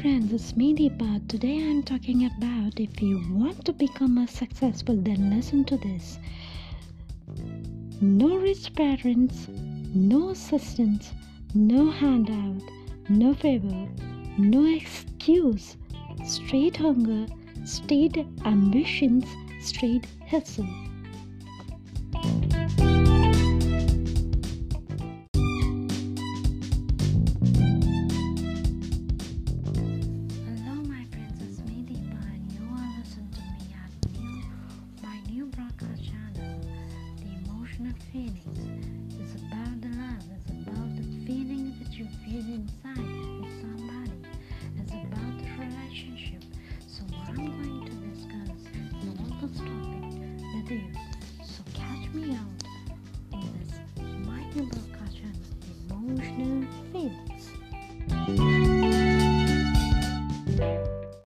friends, it's me Deepa. Today I'm talking about if you want to become a successful, then listen to this. No rich parents, no assistance, no handout, no favor, no excuse, straight hunger, straight ambitions, straight hustle. Emotional feelings is about the love. It's about the feeling that you feel inside with somebody. It's about the relationship. So what I'm going to discuss all this topic with you. So catch me out in this my.